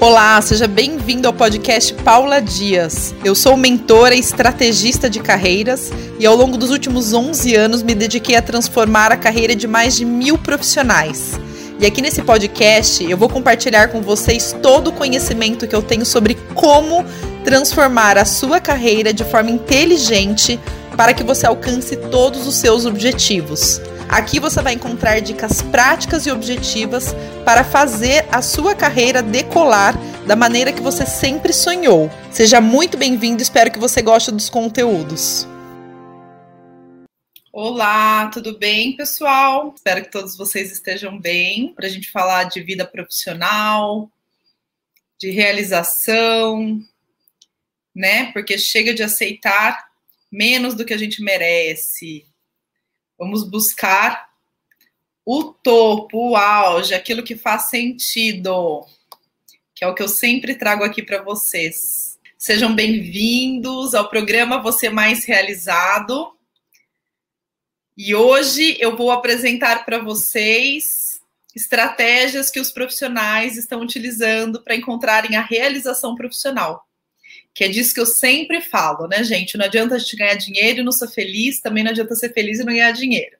Olá, seja bem-vindo ao podcast Paula Dias. Eu sou mentora e estrategista de carreiras e ao longo dos últimos 11 anos me dediquei a transformar a carreira de mais de mil profissionais. E aqui nesse podcast eu vou compartilhar com vocês todo o conhecimento que eu tenho sobre como transformar a sua carreira de forma inteligente para que você alcance todos os seus objetivos. Aqui você vai encontrar dicas práticas e objetivas para fazer a sua carreira decolar da maneira que você sempre sonhou. Seja muito bem-vindo, espero que você goste dos conteúdos. Olá, tudo bem, pessoal? Espero que todos vocês estejam bem para a gente falar de vida profissional, de realização, né? Porque chega de aceitar menos do que a gente merece, Vamos buscar o topo, o auge, aquilo que faz sentido, que é o que eu sempre trago aqui para vocês. Sejam bem-vindos ao programa Você Mais Realizado. E hoje eu vou apresentar para vocês estratégias que os profissionais estão utilizando para encontrarem a realização profissional que é disso que eu sempre falo, né, gente? Não adianta a gente ganhar dinheiro e não ser feliz, também não adianta ser feliz e não ganhar dinheiro.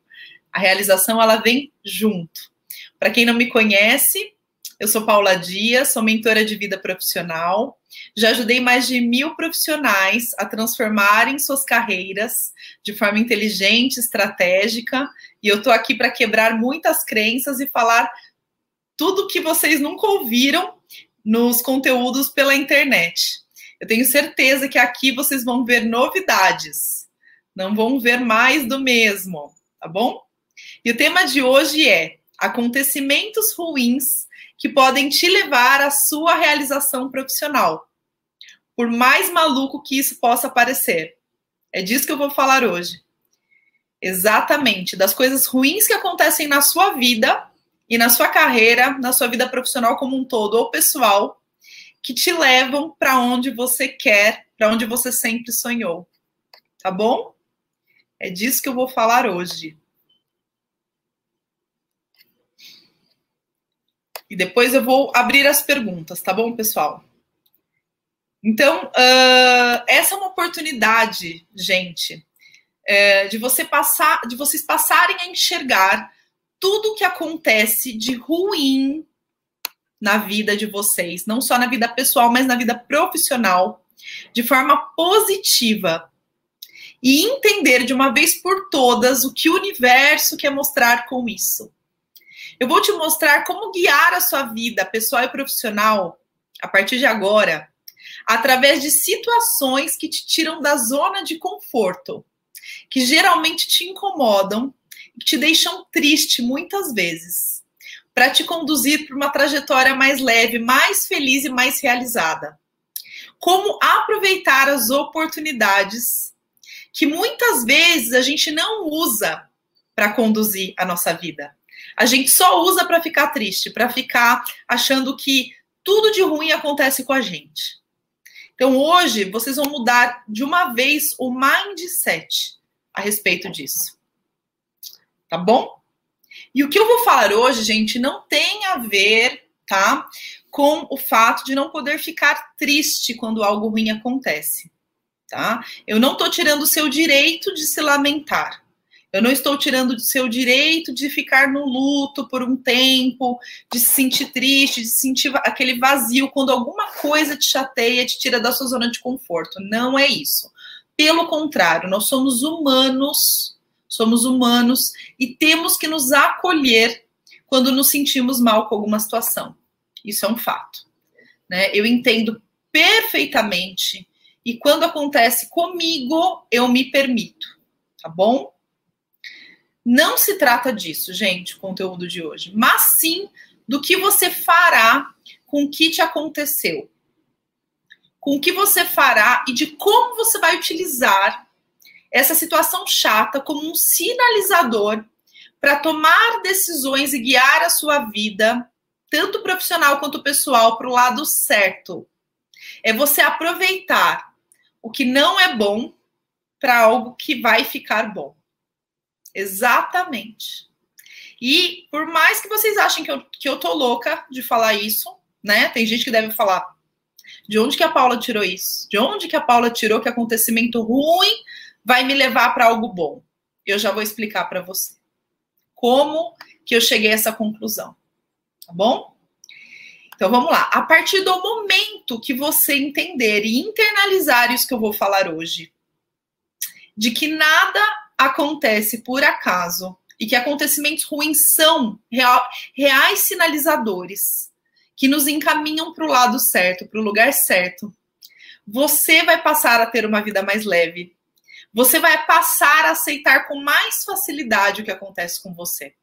A realização, ela vem junto. Para quem não me conhece, eu sou Paula Dias, sou mentora de vida profissional. Já ajudei mais de mil profissionais a transformarem suas carreiras de forma inteligente, estratégica. E eu estou aqui para quebrar muitas crenças e falar tudo que vocês nunca ouviram nos conteúdos pela internet. Eu tenho certeza que aqui vocês vão ver novidades, não vão ver mais do mesmo, tá bom? E o tema de hoje é acontecimentos ruins que podem te levar à sua realização profissional. Por mais maluco que isso possa parecer. É disso que eu vou falar hoje. Exatamente, das coisas ruins que acontecem na sua vida e na sua carreira, na sua vida profissional como um todo ou pessoal, que te levam para onde você quer, para onde você sempre sonhou. Tá bom? É disso que eu vou falar hoje. E depois eu vou abrir as perguntas, tá bom, pessoal? Então, uh, essa é uma oportunidade, gente, é, de você passar, de vocês passarem a enxergar tudo que acontece de ruim na vida de vocês, não só na vida pessoal, mas na vida profissional, de forma positiva. E entender de uma vez por todas o que o universo quer mostrar com isso. Eu vou te mostrar como guiar a sua vida pessoal e profissional a partir de agora, através de situações que te tiram da zona de conforto, que geralmente te incomodam e te deixam triste muitas vezes para te conduzir para uma trajetória mais leve, mais feliz e mais realizada. Como aproveitar as oportunidades que muitas vezes a gente não usa para conduzir a nossa vida. A gente só usa para ficar triste, para ficar achando que tudo de ruim acontece com a gente. Então hoje vocês vão mudar de uma vez o mindset a respeito disso. Tá bom? E o que eu vou falar hoje, gente, não tem a ver, tá? Com o fato de não poder ficar triste quando algo ruim acontece, tá? Eu não estou tirando o seu direito de se lamentar. Eu não estou tirando o seu direito de ficar no luto por um tempo, de se sentir triste, de sentir aquele vazio quando alguma coisa te chateia, te tira da sua zona de conforto. Não é isso. Pelo contrário, nós somos humanos somos humanos e temos que nos acolher quando nos sentimos mal com alguma situação. Isso é um fato. Né? Eu entendo perfeitamente e quando acontece comigo, eu me permito, tá bom? Não se trata disso, gente, o conteúdo de hoje, mas sim do que você fará com o que te aconteceu. Com o que você fará e de como você vai utilizar essa situação chata como um sinalizador para tomar decisões e guiar a sua vida, tanto profissional quanto pessoal, para o lado certo. É você aproveitar o que não é bom para algo que vai ficar bom. Exatamente. E por mais que vocês achem que eu, que eu tô louca de falar isso, né? Tem gente que deve falar: de onde que a Paula tirou isso? De onde que a Paula tirou que acontecimento ruim vai me levar para algo bom? Eu já vou explicar para você. Como que eu cheguei a essa conclusão? Tá bom? Então vamos lá. A partir do momento que você entender e internalizar isso que eu vou falar hoje, de que nada acontece por acaso e que acontecimentos ruins são reais sinalizadores que nos encaminham para o lado certo, para o lugar certo, você vai passar a ter uma vida mais leve. Você vai passar a aceitar com mais facilidade o que acontece com você.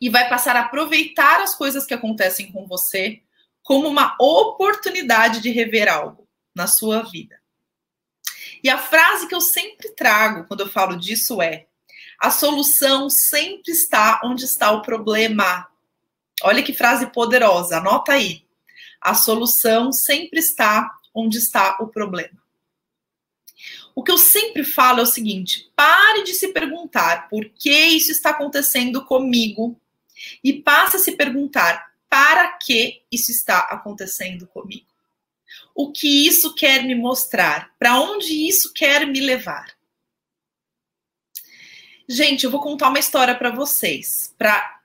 E vai passar a aproveitar as coisas que acontecem com você como uma oportunidade de rever algo na sua vida. E a frase que eu sempre trago quando eu falo disso é: a solução sempre está onde está o problema. Olha que frase poderosa, anota aí. A solução sempre está onde está o problema. O que eu sempre falo é o seguinte: pare de se perguntar por que isso está acontecendo comigo e passe a se perguntar para que isso está acontecendo comigo. O que isso quer me mostrar? Para onde isso quer me levar? Gente, eu vou contar uma história para vocês, para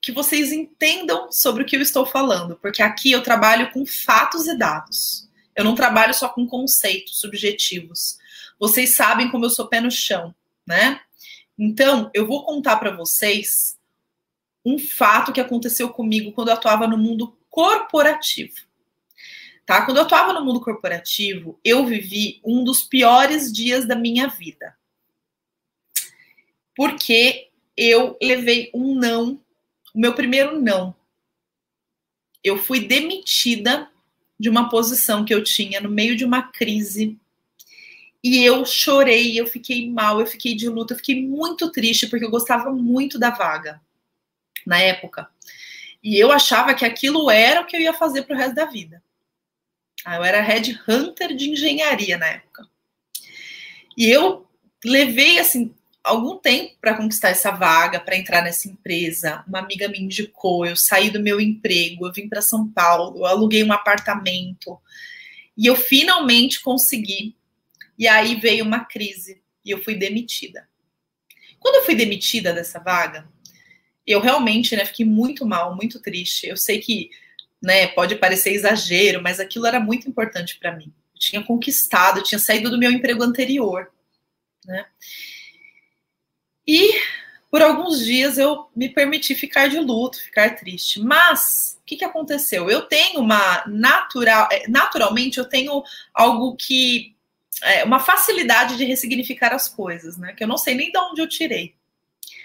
que vocês entendam sobre o que eu estou falando, porque aqui eu trabalho com fatos e dados. Eu não trabalho só com conceitos subjetivos. Vocês sabem como eu sou pé no chão, né? Então, eu vou contar para vocês um fato que aconteceu comigo quando eu atuava no mundo corporativo. Tá? Quando eu atuava no mundo corporativo, eu vivi um dos piores dias da minha vida. Porque eu levei um não o meu primeiro não. Eu fui demitida de uma posição que eu tinha no meio de uma crise. E eu chorei, eu fiquei mal, eu fiquei de luta, eu fiquei muito triste porque eu gostava muito da vaga na época. E eu achava que aquilo era o que eu ia fazer para o resto da vida. Ah, eu era head hunter de engenharia na época. E eu levei assim algum tempo para conquistar essa vaga, para entrar nessa empresa. Uma amiga me indicou, eu saí do meu emprego, eu vim para São Paulo, eu aluguei um apartamento e eu finalmente consegui. E aí veio uma crise e eu fui demitida. Quando eu fui demitida dessa vaga, eu realmente né, fiquei muito mal, muito triste. Eu sei que né, pode parecer exagero, mas aquilo era muito importante para mim. Eu tinha conquistado, eu tinha saído do meu emprego anterior. Né? E por alguns dias eu me permiti ficar de luto, ficar triste. Mas o que, que aconteceu? Eu tenho uma natural, é, naturalmente eu tenho algo que é, uma facilidade de ressignificar as coisas, né? Que eu não sei nem de onde eu tirei.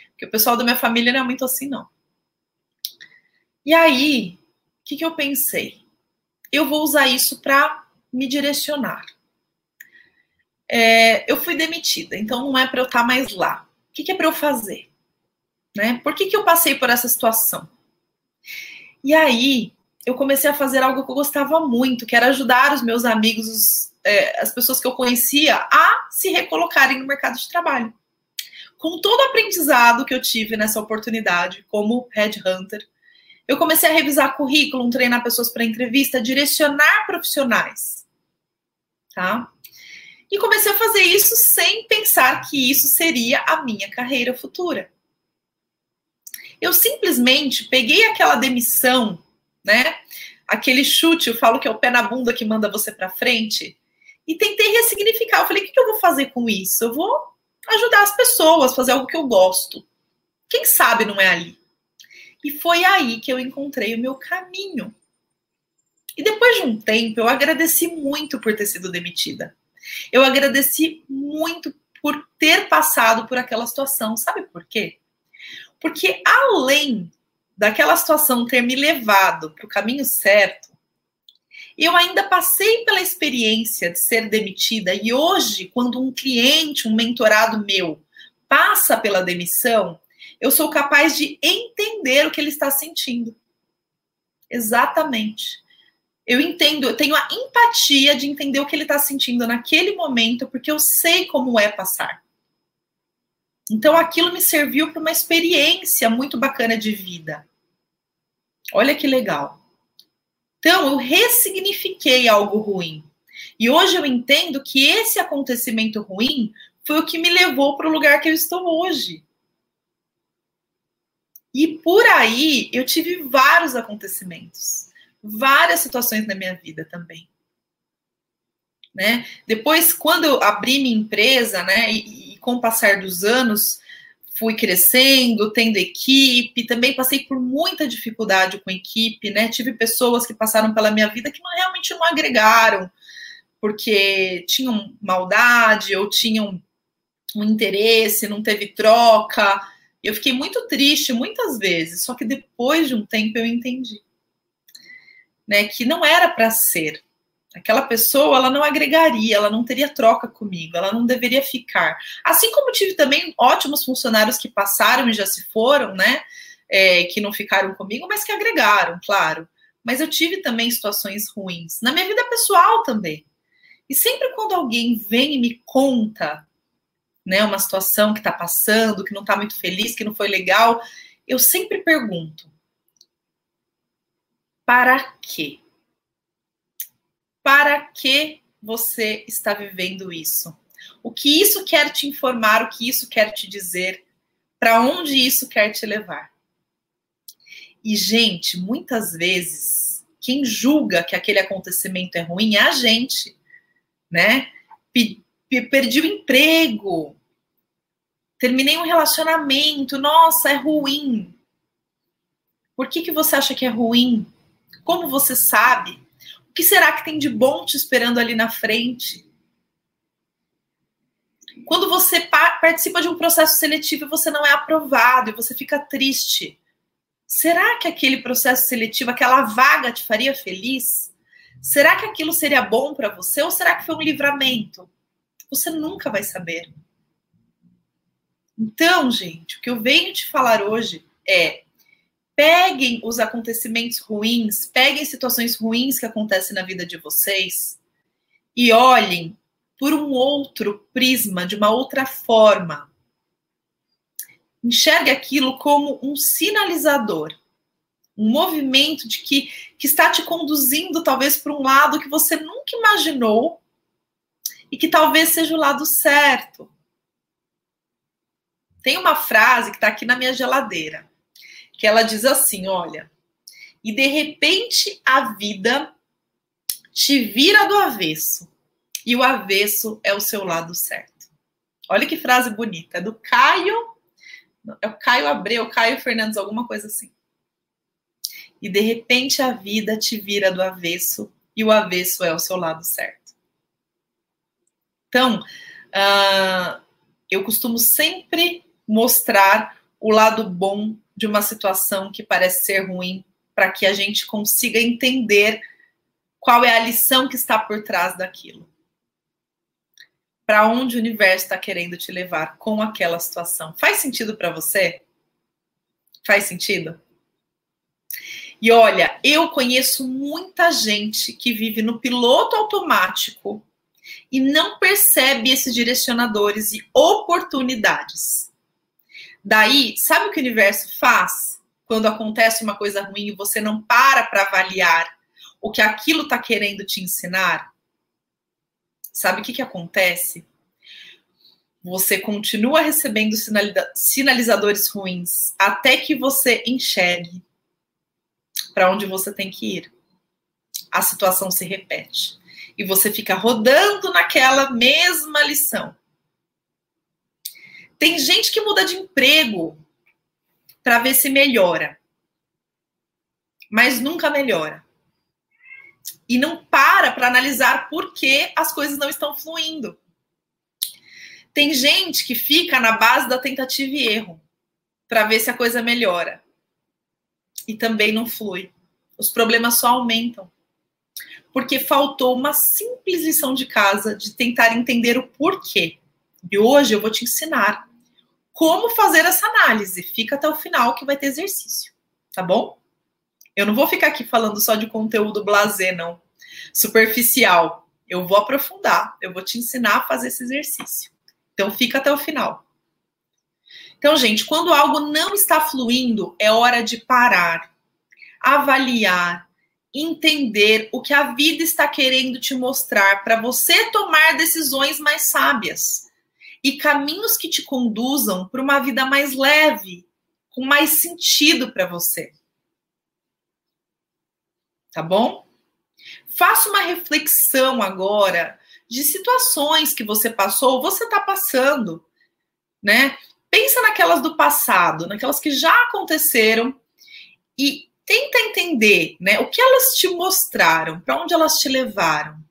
Porque o pessoal da minha família não é muito assim, não. E aí, o que, que eu pensei? Eu vou usar isso para me direcionar. É, eu fui demitida, então não é para eu estar tá mais lá que, que é para eu fazer? Né? Por que, que eu passei por essa situação? E aí, eu comecei a fazer algo que eu gostava muito, que era ajudar os meus amigos, os, é, as pessoas que eu conhecia, a se recolocarem no mercado de trabalho. Com todo o aprendizado que eu tive nessa oportunidade como headhunter, eu comecei a revisar currículo, treinar pessoas para entrevista, direcionar profissionais. Tá? E comecei a fazer isso sem pensar que isso seria a minha carreira futura. Eu simplesmente peguei aquela demissão, né? Aquele chute, eu falo que é o pé na bunda que manda você para frente, e tentei ressignificar. Eu falei: o que eu vou fazer com isso? Eu vou ajudar as pessoas, fazer algo que eu gosto. Quem sabe não é ali? E foi aí que eu encontrei o meu caminho. E depois de um tempo, eu agradeci muito por ter sido demitida. Eu agradeci muito por ter passado por aquela situação. Sabe por quê? Porque além daquela situação ter me levado para o caminho certo, eu ainda passei pela experiência de ser demitida e hoje, quando um cliente, um mentorado meu, passa pela demissão, eu sou capaz de entender o que ele está sentindo. Exatamente. Eu entendo, eu tenho a empatia de entender o que ele está sentindo naquele momento, porque eu sei como é passar. Então aquilo me serviu para uma experiência muito bacana de vida. Olha que legal. Então, eu ressignifiquei algo ruim. E hoje eu entendo que esse acontecimento ruim foi o que me levou para o lugar que eu estou hoje. E por aí eu tive vários acontecimentos, várias situações na minha vida também. Né? Depois, quando eu abri minha empresa, né, e, e com o passar dos anos, fui crescendo, tendo equipe, também passei por muita dificuldade com equipe, né? Tive pessoas que passaram pela minha vida que não, realmente não agregaram, porque tinham maldade ou tinham um interesse, não teve troca. Eu fiquei muito triste muitas vezes, só que depois de um tempo eu entendi, né, que não era para ser. Aquela pessoa, ela não agregaria, ela não teria troca comigo, ela não deveria ficar. Assim como tive também ótimos funcionários que passaram e já se foram, né, é, que não ficaram comigo, mas que agregaram, claro. Mas eu tive também situações ruins na minha vida pessoal também. E sempre quando alguém vem e me conta, né, uma situação que está passando, que não está muito feliz, que não foi legal, eu sempre pergunto: para quê? Para que você está vivendo isso? O que isso quer te informar, o que isso quer te dizer, para onde isso quer te levar? E, gente, muitas vezes, quem julga que aquele acontecimento é ruim é a gente né? Perdi o emprego, terminei um relacionamento, nossa, é ruim. Por que, que você acha que é ruim? Como você sabe? O que será que tem de bom te esperando ali na frente? Quando você participa de um processo seletivo e você não é aprovado e você fica triste, será que aquele processo seletivo, aquela vaga te faria feliz? Será que aquilo seria bom para você ou será que foi um livramento? Você nunca vai saber. Então, gente, o que eu venho te falar hoje é: peguem os acontecimentos ruins, peguem situações ruins que acontecem na vida de vocês e olhem por um outro prisma, de uma outra forma. Enxergue aquilo como um sinalizador um movimento de que, que está te conduzindo talvez para um lado que você nunca imaginou e que talvez seja o lado certo. Tem uma frase que está aqui na minha geladeira, que ela diz assim: olha, e de repente a vida te vira do avesso, e o avesso é o seu lado certo. Olha que frase bonita, é do Caio, é o Caio Abreu, Caio Fernandes, alguma coisa assim e de repente a vida te vira do avesso e o avesso é o seu lado certo. Então, uh, eu costumo sempre mostrar o lado bom de uma situação que parece ser ruim, para que a gente consiga entender qual é a lição que está por trás daquilo. Para onde o universo está querendo te levar com aquela situação. Faz sentido para você? Faz sentido? E olha, eu conheço muita gente que vive no piloto automático e não percebe esses direcionadores e oportunidades. Daí, sabe o que o universo faz quando acontece uma coisa ruim e você não para para avaliar o que aquilo está querendo te ensinar? Sabe o que, que acontece? Você continua recebendo sinalizadores ruins até que você enxergue para onde você tem que ir. A situação se repete. E você fica rodando naquela mesma lição. Tem gente que muda de emprego para ver se melhora. Mas nunca melhora. E não para para analisar por que as coisas não estão fluindo. Tem gente que fica na base da tentativa e erro para ver se a coisa melhora e também não flui. Os problemas só aumentam. Porque faltou uma simples lição de casa de tentar entender o porquê. E hoje eu vou te ensinar como fazer essa análise. Fica até o final que vai ter exercício, tá bom? Eu não vou ficar aqui falando só de conteúdo blazer, não. Superficial. Eu vou aprofundar, eu vou te ensinar a fazer esse exercício. Então fica até o final. Então, gente, quando algo não está fluindo, é hora de parar, avaliar, entender o que a vida está querendo te mostrar para você tomar decisões mais sábias e caminhos que te conduzam para uma vida mais leve, com mais sentido para você. Tá bom? Faça uma reflexão agora de situações que você passou, você está passando, né? Pensa naquelas do passado, naquelas que já aconteceram e tenta entender, né, o que elas te mostraram, para onde elas te levaram.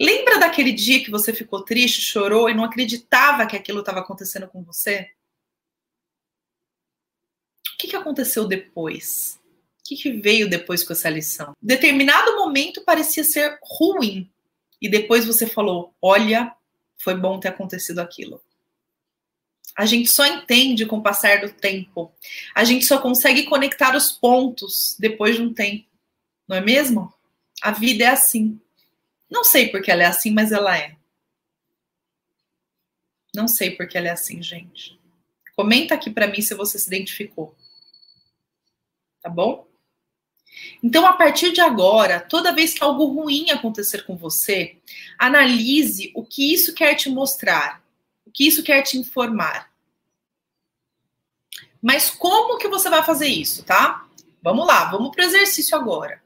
Lembra daquele dia que você ficou triste, chorou e não acreditava que aquilo estava acontecendo com você? O que, que aconteceu depois? O que, que veio depois com essa lição? Determinado momento parecia ser ruim, e depois você falou: Olha, foi bom ter acontecido aquilo. A gente só entende com o passar do tempo. A gente só consegue conectar os pontos depois de um tempo. Não é mesmo? A vida é assim. Não sei porque ela é assim, mas ela é. Não sei porque ela é assim, gente. Comenta aqui para mim se você se identificou. Tá bom? Então, a partir de agora, toda vez que algo ruim acontecer com você, analise o que isso quer te mostrar, o que isso quer te informar. Mas como que você vai fazer isso, tá? Vamos lá, vamos para o exercício agora.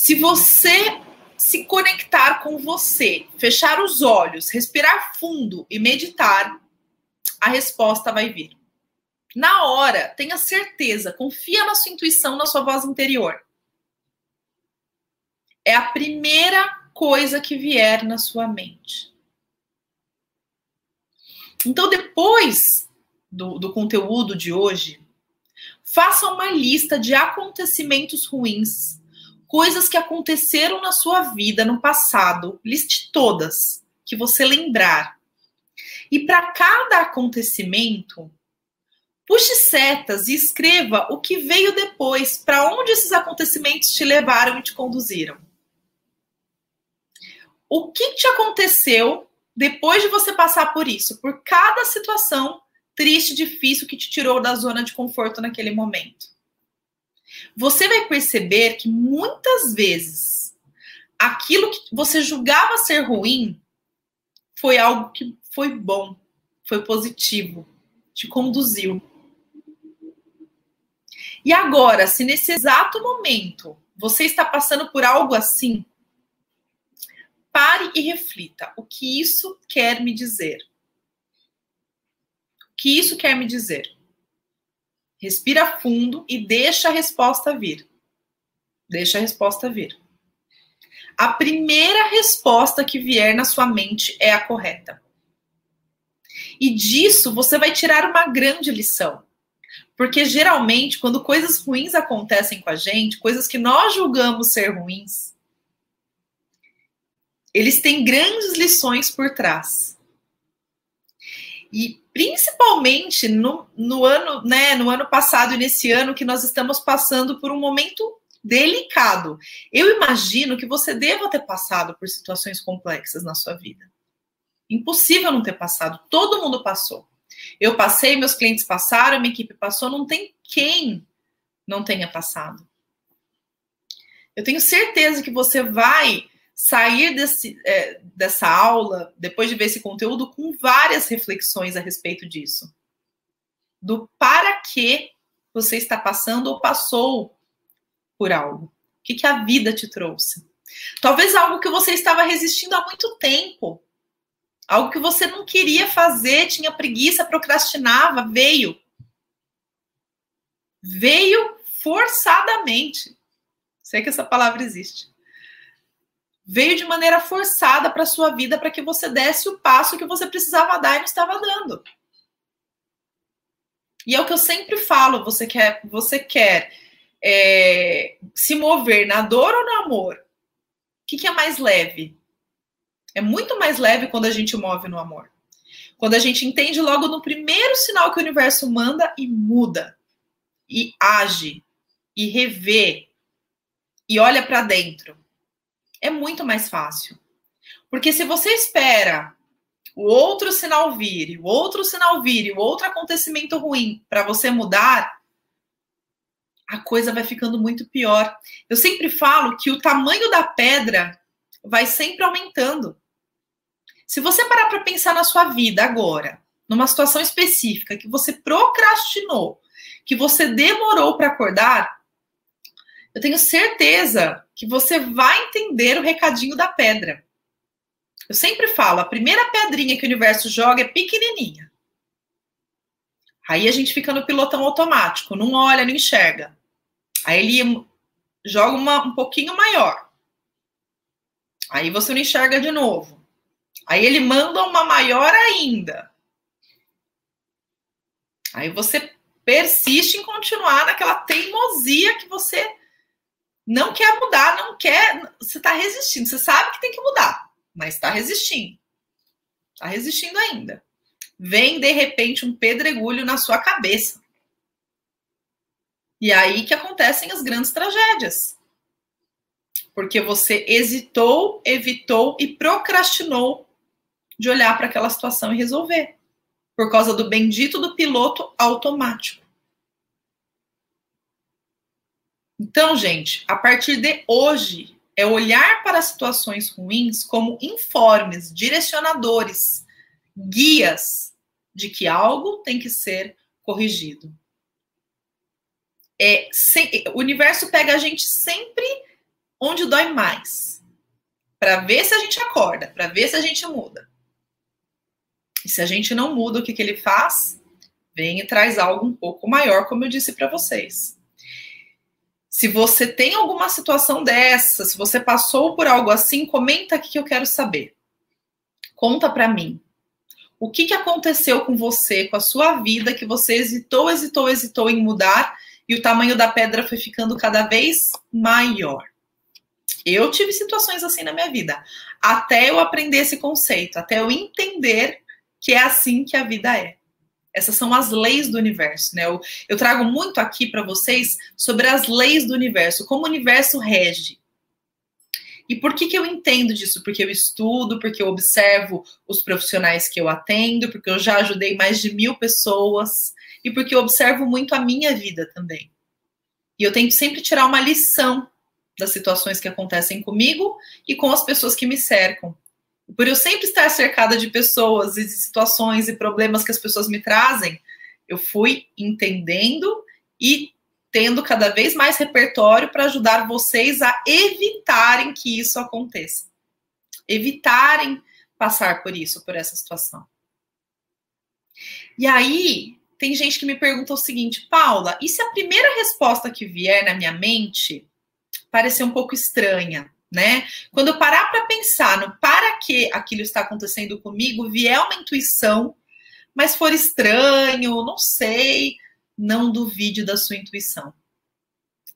Se você se conectar com você, fechar os olhos, respirar fundo e meditar, a resposta vai vir. Na hora, tenha certeza, confia na sua intuição, na sua voz interior. É a primeira coisa que vier na sua mente. Então, depois do, do conteúdo de hoje, faça uma lista de acontecimentos ruins, coisas que aconteceram na sua vida no passado, liste todas que você lembrar. E para cada acontecimento, puxe setas e escreva o que veio depois, para onde esses acontecimentos te levaram e te conduziram. O que te aconteceu depois de você passar por isso, por cada situação triste, difícil que te tirou da zona de conforto naquele momento. Você vai perceber que muitas vezes aquilo que você julgava ser ruim foi algo que foi bom, foi positivo, te conduziu. E agora, se nesse exato momento você está passando por algo assim, pare e reflita: o que isso quer me dizer? que isso quer me dizer? Respira fundo e deixa a resposta vir. Deixa a resposta vir. A primeira resposta que vier na sua mente é a correta. E disso você vai tirar uma grande lição. Porque geralmente, quando coisas ruins acontecem com a gente, coisas que nós julgamos ser ruins, eles têm grandes lições por trás. E principalmente no, no ano, né, no ano passado e nesse ano que nós estamos passando por um momento delicado. Eu imagino que você deva ter passado por situações complexas na sua vida. Impossível não ter passado, todo mundo passou. Eu passei, meus clientes passaram, minha equipe passou, não tem quem não tenha passado. Eu tenho certeza que você vai sair desse, é, dessa aula, depois de ver esse conteúdo, com várias reflexões a respeito disso. Do para que você está passando ou passou por algo. O que, que a vida te trouxe. Talvez algo que você estava resistindo há muito tempo. Algo que você não queria fazer, tinha preguiça, procrastinava, veio. Veio forçadamente. Sei que essa palavra existe veio de maneira forçada para sua vida para que você desse o passo que você precisava dar e não estava dando. E é o que eu sempre falo: você quer, você quer é, se mover na dor ou no amor? O que, que é mais leve? É muito mais leve quando a gente move no amor. Quando a gente entende logo no primeiro sinal que o universo manda e muda, e age, e revê, e olha para dentro é muito mais fácil. Porque se você espera o outro sinal vir, o outro sinal vir, o outro acontecimento ruim para você mudar, a coisa vai ficando muito pior. Eu sempre falo que o tamanho da pedra vai sempre aumentando. Se você parar para pensar na sua vida agora, numa situação específica que você procrastinou, que você demorou para acordar, eu tenho certeza que você vai entender o recadinho da pedra. Eu sempre falo, a primeira pedrinha que o universo joga é pequenininha. Aí a gente fica no pilotão automático, não olha, não enxerga. Aí ele joga uma, um pouquinho maior. Aí você não enxerga de novo. Aí ele manda uma maior ainda. Aí você persiste em continuar naquela teimosia que você não quer mudar, não quer. Você está resistindo. Você sabe que tem que mudar, mas está resistindo. Está resistindo ainda vem de repente um pedregulho na sua cabeça. E aí que acontecem as grandes tragédias. Porque você hesitou, evitou e procrastinou de olhar para aquela situação e resolver. Por causa do bendito do piloto automático. Então, gente, a partir de hoje, é olhar para situações ruins como informes, direcionadores, guias de que algo tem que ser corrigido. É, sem, o universo pega a gente sempre onde dói mais, para ver se a gente acorda, para ver se a gente muda. E se a gente não muda, o que, que ele faz? Vem e traz algo um pouco maior, como eu disse para vocês. Se você tem alguma situação dessa, se você passou por algo assim, comenta aqui que eu quero saber. Conta para mim o que, que aconteceu com você, com a sua vida, que você hesitou, hesitou, hesitou em mudar e o tamanho da pedra foi ficando cada vez maior. Eu tive situações assim na minha vida, até eu aprender esse conceito, até eu entender que é assim que a vida é. Essas são as leis do universo, né? Eu, eu trago muito aqui para vocês sobre as leis do universo, como o universo rege. E por que, que eu entendo disso? Porque eu estudo, porque eu observo os profissionais que eu atendo, porque eu já ajudei mais de mil pessoas e porque eu observo muito a minha vida também. E eu tento sempre tirar uma lição das situações que acontecem comigo e com as pessoas que me cercam. Por eu sempre estar cercada de pessoas e de situações e problemas que as pessoas me trazem, eu fui entendendo e tendo cada vez mais repertório para ajudar vocês a evitarem que isso aconteça. Evitarem passar por isso, por essa situação. E aí, tem gente que me pergunta o seguinte, Paula, e se a primeira resposta que vier na minha mente parecer um pouco estranha, né? Quando eu parar para pensar no para que aquilo está acontecendo comigo, vier uma intuição, mas for estranho, não sei, não duvide da sua intuição.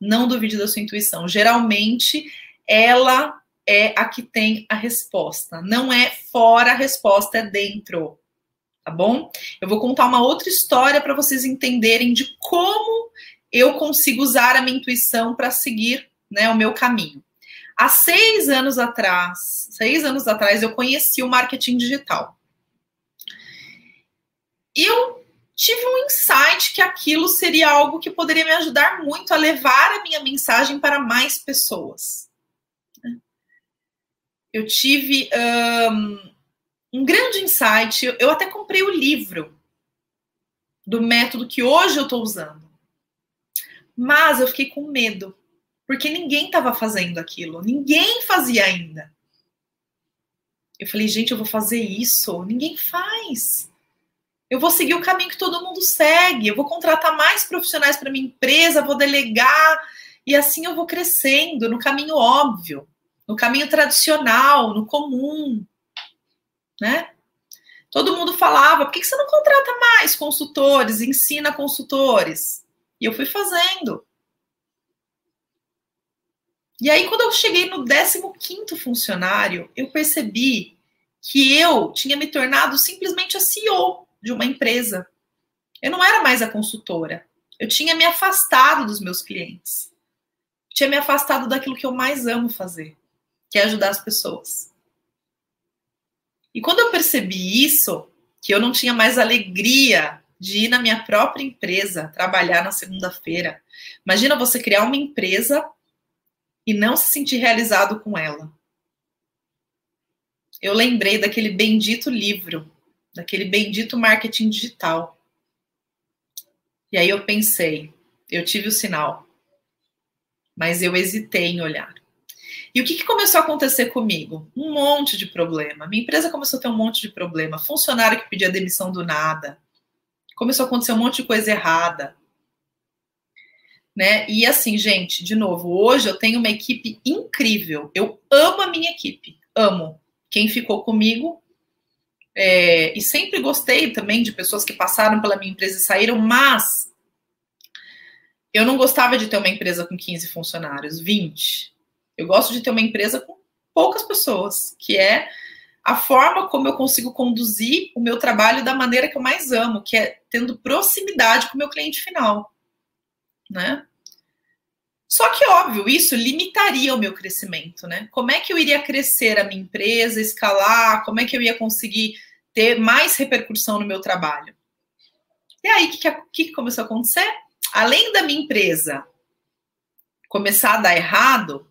Não duvide da sua intuição. Geralmente, ela é a que tem a resposta. Não é fora a resposta, é dentro. Tá bom? Eu vou contar uma outra história para vocês entenderem de como eu consigo usar a minha intuição para seguir né, o meu caminho. Há seis anos atrás, seis anos atrás, eu conheci o marketing digital. Eu tive um insight que aquilo seria algo que poderia me ajudar muito a levar a minha mensagem para mais pessoas. Eu tive um, um grande insight, eu até comprei o livro do método que hoje eu estou usando. Mas eu fiquei com medo, porque ninguém estava fazendo aquilo, ninguém fazia ainda. Eu falei, gente, eu vou fazer isso? Ninguém faz eu vou seguir o caminho que todo mundo segue, eu vou contratar mais profissionais para minha empresa, vou delegar, e assim eu vou crescendo no caminho óbvio, no caminho tradicional, no comum, né? Todo mundo falava, por que você não contrata mais consultores, ensina consultores? E eu fui fazendo. E aí, quando eu cheguei no 15 funcionário, eu percebi que eu tinha me tornado simplesmente a CEO de uma empresa. Eu não era mais a consultora. Eu tinha me afastado dos meus clientes. Eu tinha me afastado daquilo que eu mais amo fazer, que é ajudar as pessoas. E quando eu percebi isso, que eu não tinha mais alegria de ir na minha própria empresa trabalhar na segunda-feira. Imagina você criar uma empresa e não se sentir realizado com ela. Eu lembrei daquele bendito livro, daquele bendito marketing digital. E aí eu pensei, eu tive o sinal, mas eu hesitei em olhar. E o que, que, começou a acontecer comigo? Um monte de problema. Minha empresa começou a ter um monte de problema. Funcionário que pedia demissão do nada. Começou a acontecer um monte de coisa errada. Né? E assim, gente, de novo, hoje eu tenho uma equipe incrível. Eu amo a minha equipe. Amo. Quem ficou comigo. É, e sempre gostei também de pessoas que passaram pela minha empresa e saíram, mas eu não gostava de ter uma empresa com 15 funcionários, 20 eu gosto de ter uma empresa com poucas pessoas, que é a forma como eu consigo conduzir o meu trabalho da maneira que eu mais amo, que é tendo proximidade com o meu cliente final, né? Só que, óbvio, isso limitaria o meu crescimento, né? Como é que eu iria crescer a minha empresa, escalar, como é que eu ia conseguir ter mais repercussão no meu trabalho? E aí, o que, que, que começou a acontecer? Além da minha empresa começar a dar errado,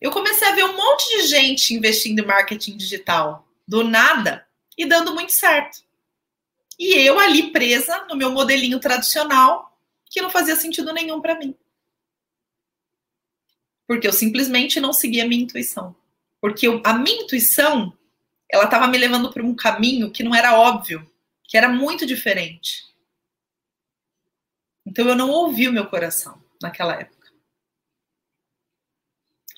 eu comecei a ver um monte de gente investindo em marketing digital do nada e dando muito certo. E eu ali presa no meu modelinho tradicional, que não fazia sentido nenhum para mim. Porque eu simplesmente não seguia a minha intuição. Porque eu, a minha intuição, ela estava me levando para um caminho que não era óbvio, que era muito diferente. Então eu não ouvi o meu coração naquela época.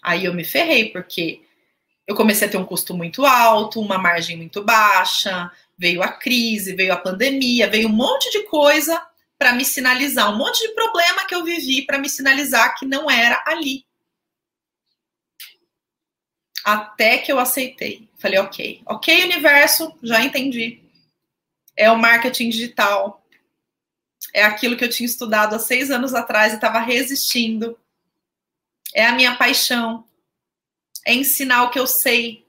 Aí eu me ferrei, porque eu comecei a ter um custo muito alto, uma margem muito baixa, veio a crise, veio a pandemia, veio um monte de coisa para me sinalizar, um monte de problema que eu vivi para me sinalizar que não era ali. Até que eu aceitei. Falei, ok, ok, universo, já entendi. É o marketing digital. É aquilo que eu tinha estudado há seis anos atrás e estava resistindo é a minha paixão, é ensinar o que eu sei,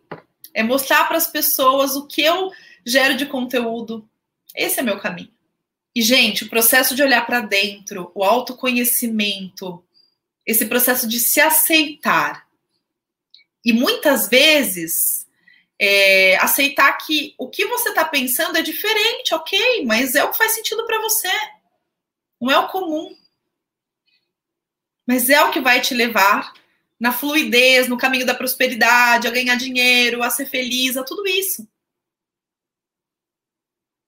é mostrar para as pessoas o que eu gero de conteúdo. Esse é meu caminho. E, gente, o processo de olhar para dentro, o autoconhecimento, esse processo de se aceitar. E muitas vezes é, aceitar que o que você está pensando é diferente, ok, mas é o que faz sentido para você. Não é o comum mas é o que vai te levar na fluidez, no caminho da prosperidade, a ganhar dinheiro, a ser feliz, a tudo isso.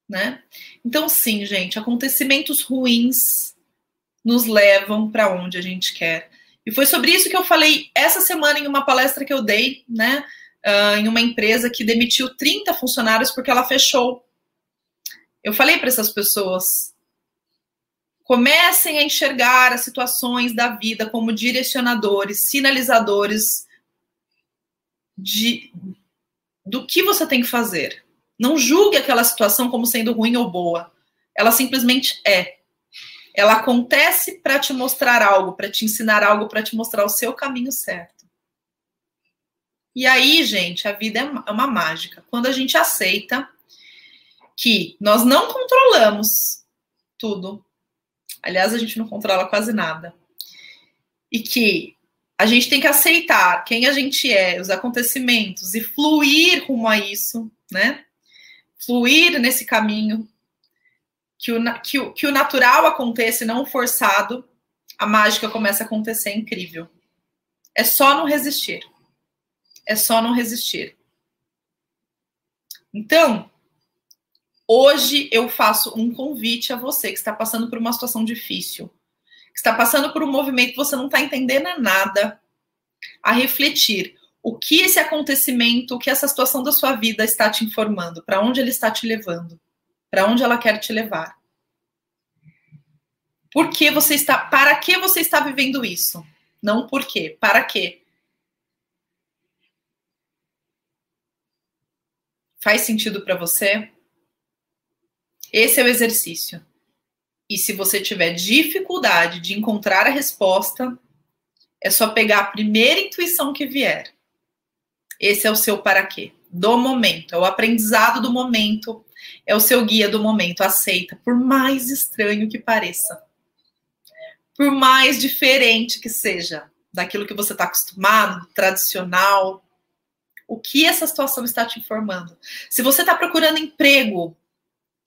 Né? Então, sim, gente, acontecimentos ruins nos levam para onde a gente quer. E foi sobre isso que eu falei essa semana em uma palestra que eu dei, né? Uh, em uma empresa que demitiu 30 funcionários porque ela fechou. Eu falei para essas pessoas: Comecem a enxergar as situações da vida como direcionadores, sinalizadores de, do que você tem que fazer. Não julgue aquela situação como sendo ruim ou boa. Ela simplesmente é. Ela acontece para te mostrar algo, para te ensinar algo, para te mostrar o seu caminho certo. E aí, gente, a vida é uma mágica. Quando a gente aceita que nós não controlamos tudo, Aliás, a gente não controla quase nada. E que a gente tem que aceitar quem a gente é, os acontecimentos e fluir rumo a isso, né? Fluir nesse caminho, que o, que o, que o natural aconteça e não forçado, a mágica começa a acontecer incrível. É só não resistir. É só não resistir. Então, Hoje eu faço um convite a você que está passando por uma situação difícil, que está passando por um movimento que você não está entendendo nada, a refletir o que esse acontecimento, o que essa situação da sua vida está te informando, para onde ele está te levando, para onde ela quer te levar. Por que você está, para que você está vivendo isso? Não por quê, para quê? Faz sentido para você? Esse é o exercício. E se você tiver dificuldade de encontrar a resposta, é só pegar a primeira intuição que vier. Esse é o seu para quê? Do momento, é o aprendizado do momento, é o seu guia do momento. Aceita, por mais estranho que pareça, por mais diferente que seja daquilo que você está acostumado, tradicional. O que essa situação está te informando? Se você está procurando emprego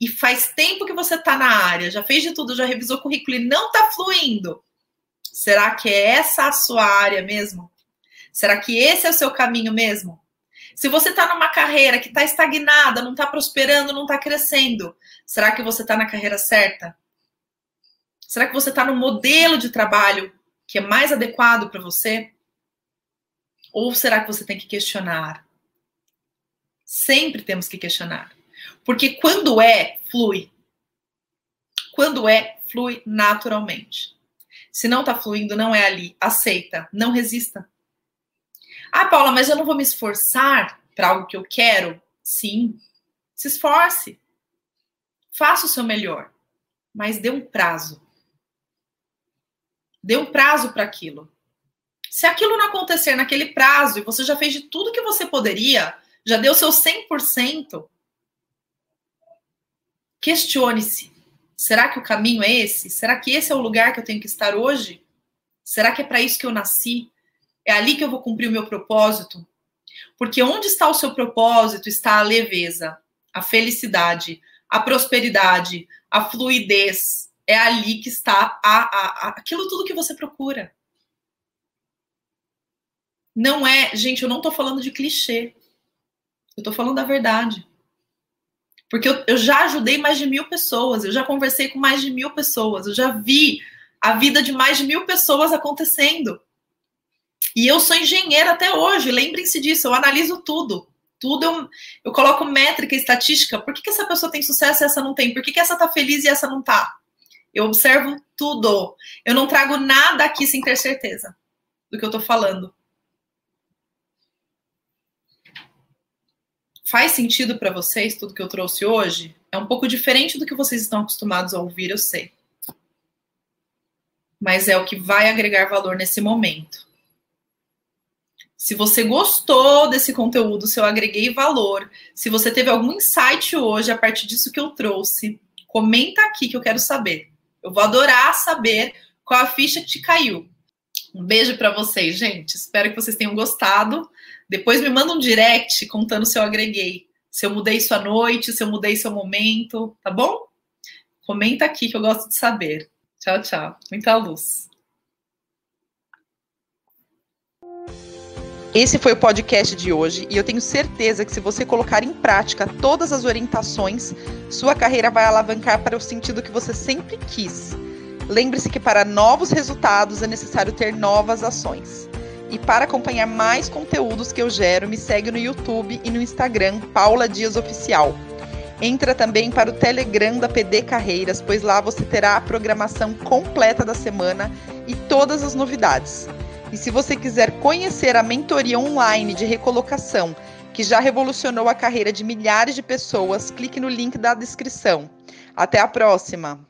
e faz tempo que você está na área, já fez de tudo, já revisou o currículo e não está fluindo, será que é essa a sua área mesmo? Será que esse é o seu caminho mesmo? Se você está numa carreira que está estagnada, não está prosperando, não está crescendo, será que você está na carreira certa? Será que você está no modelo de trabalho que é mais adequado para você? Ou será que você tem que questionar? Sempre temos que questionar. Porque quando é, flui. Quando é, flui naturalmente. Se não está fluindo, não é ali. Aceita, não resista. Ah, Paula, mas eu não vou me esforçar para algo que eu quero? Sim. Se esforce. Faça o seu melhor. Mas dê um prazo. Dê um prazo para aquilo. Se aquilo não acontecer naquele prazo e você já fez de tudo que você poderia, já deu seu 100%, questione-se. Será que o caminho é esse? Será que esse é o lugar que eu tenho que estar hoje? Será que é para isso que eu nasci? É ali que eu vou cumprir o meu propósito? Porque onde está o seu propósito está a leveza, a felicidade, a prosperidade, a fluidez. É ali que está a, a, a, aquilo tudo que você procura. Não é, gente, eu não estou falando de clichê. Eu estou falando da verdade. Porque eu, eu já ajudei mais de mil pessoas, eu já conversei com mais de mil pessoas, eu já vi a vida de mais de mil pessoas acontecendo. E eu sou engenheira até hoje, lembrem-se disso, eu analiso tudo. Tudo eu, eu coloco métrica estatística. Por que, que essa pessoa tem sucesso e essa não tem? Por que, que essa tá feliz e essa não tá? Eu observo tudo. Eu não trago nada aqui sem ter certeza do que eu tô falando. Faz sentido para vocês tudo que eu trouxe hoje? É um pouco diferente do que vocês estão acostumados a ouvir, eu sei. Mas é o que vai agregar valor nesse momento. Se você gostou desse conteúdo, se eu agreguei valor, se você teve algum insight hoje a partir disso que eu trouxe, comenta aqui que eu quero saber. Eu vou adorar saber qual a ficha que te caiu. Um beijo para vocês, gente. Espero que vocês tenham gostado. Depois me manda um direct contando se eu agreguei, se eu mudei sua noite, se eu mudei seu momento, tá bom? Comenta aqui que eu gosto de saber. Tchau, tchau. Muita luz. Esse foi o podcast de hoje e eu tenho certeza que se você colocar em prática todas as orientações, sua carreira vai alavancar para o sentido que você sempre quis. Lembre-se que para novos resultados é necessário ter novas ações. E para acompanhar mais conteúdos que eu gero, me segue no YouTube e no Instagram Paula Dias Oficial. Entra também para o Telegram da PD Carreiras, pois lá você terá a programação completa da semana e todas as novidades. E se você quiser conhecer a mentoria online de recolocação, que já revolucionou a carreira de milhares de pessoas, clique no link da descrição. Até a próxima!